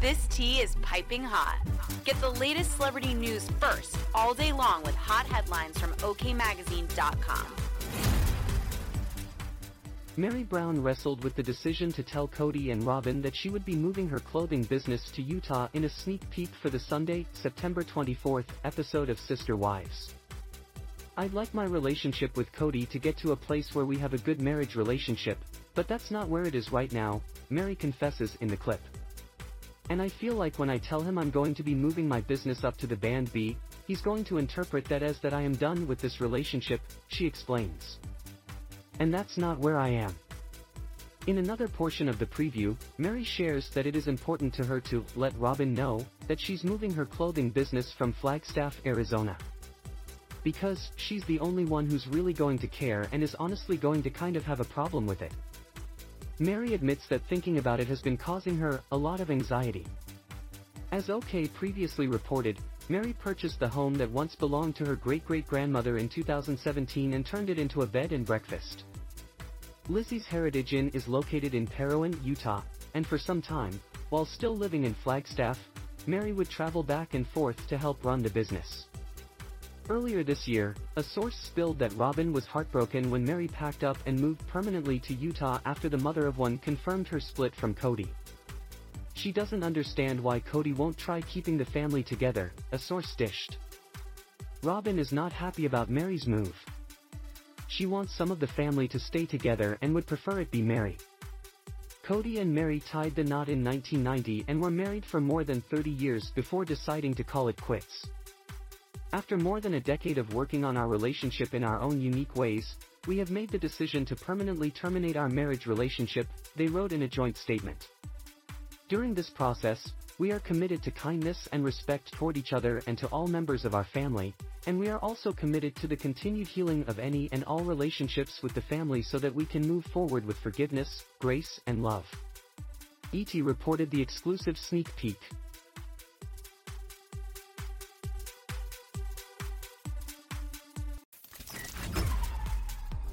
This tea is piping hot. Get the latest celebrity news first all day long with hot headlines from OKMagazine.com. Meri Brown wrestled with the decision to tell Kody and Robyn that she would be moving her clothing business to Utah in a sneak peek for the Sunday, September 24th episode of Sister Wives. I'd like my relationship with Kody to get to a place where we have a good marriage relationship, but that's not where it is right now, Meri confesses in the clip. And I feel like when I tell him I'm going to be moving my business up to the band B, he's going to interpret that as that I am done with this relationship, she explains. And that's not where I am. In another portion of the preview, Meri shares that it is important to her to let Robyn know that she's moving her clothing business from Flagstaff, Arizona. Because she's the only one who's really going to care and is honestly going to kind of have a problem with it. Meri admits that thinking about it has been causing her a lot of anxiety. As OK previously reported, Meri purchased the home that once belonged to her great-great-grandmother in 2017 and turned it into a bed and breakfast. Lizzie's Heritage Inn is located in Parowan, Utah, and for some time, while still living in Flagstaff, Meri would travel back and forth to help run the business. Earlier this year, a source spilled that Robyn was heartbroken when Meri packed up and moved permanently to Utah after the mother of one confirmed her split from Kody. She doesn't understand why Kody won't try keeping the family together, a source dished. Robyn is not happy about Meri's move. She wants some of the family to stay together and would prefer it be Meri. Kody and Meri tied the knot in 1990 and were married for more than 30 years before deciding to call it quits. After more than a decade of working on our relationship in our own unique ways, we have made the decision to permanently terminate our marriage relationship, they wrote in a joint statement. During this process, we are committed to kindness and respect toward each other and to all members of our family, and we are also committed to the continued healing of any and all relationships with the family so that we can move forward with forgiveness, grace, and love. ET reported the exclusive sneak peek.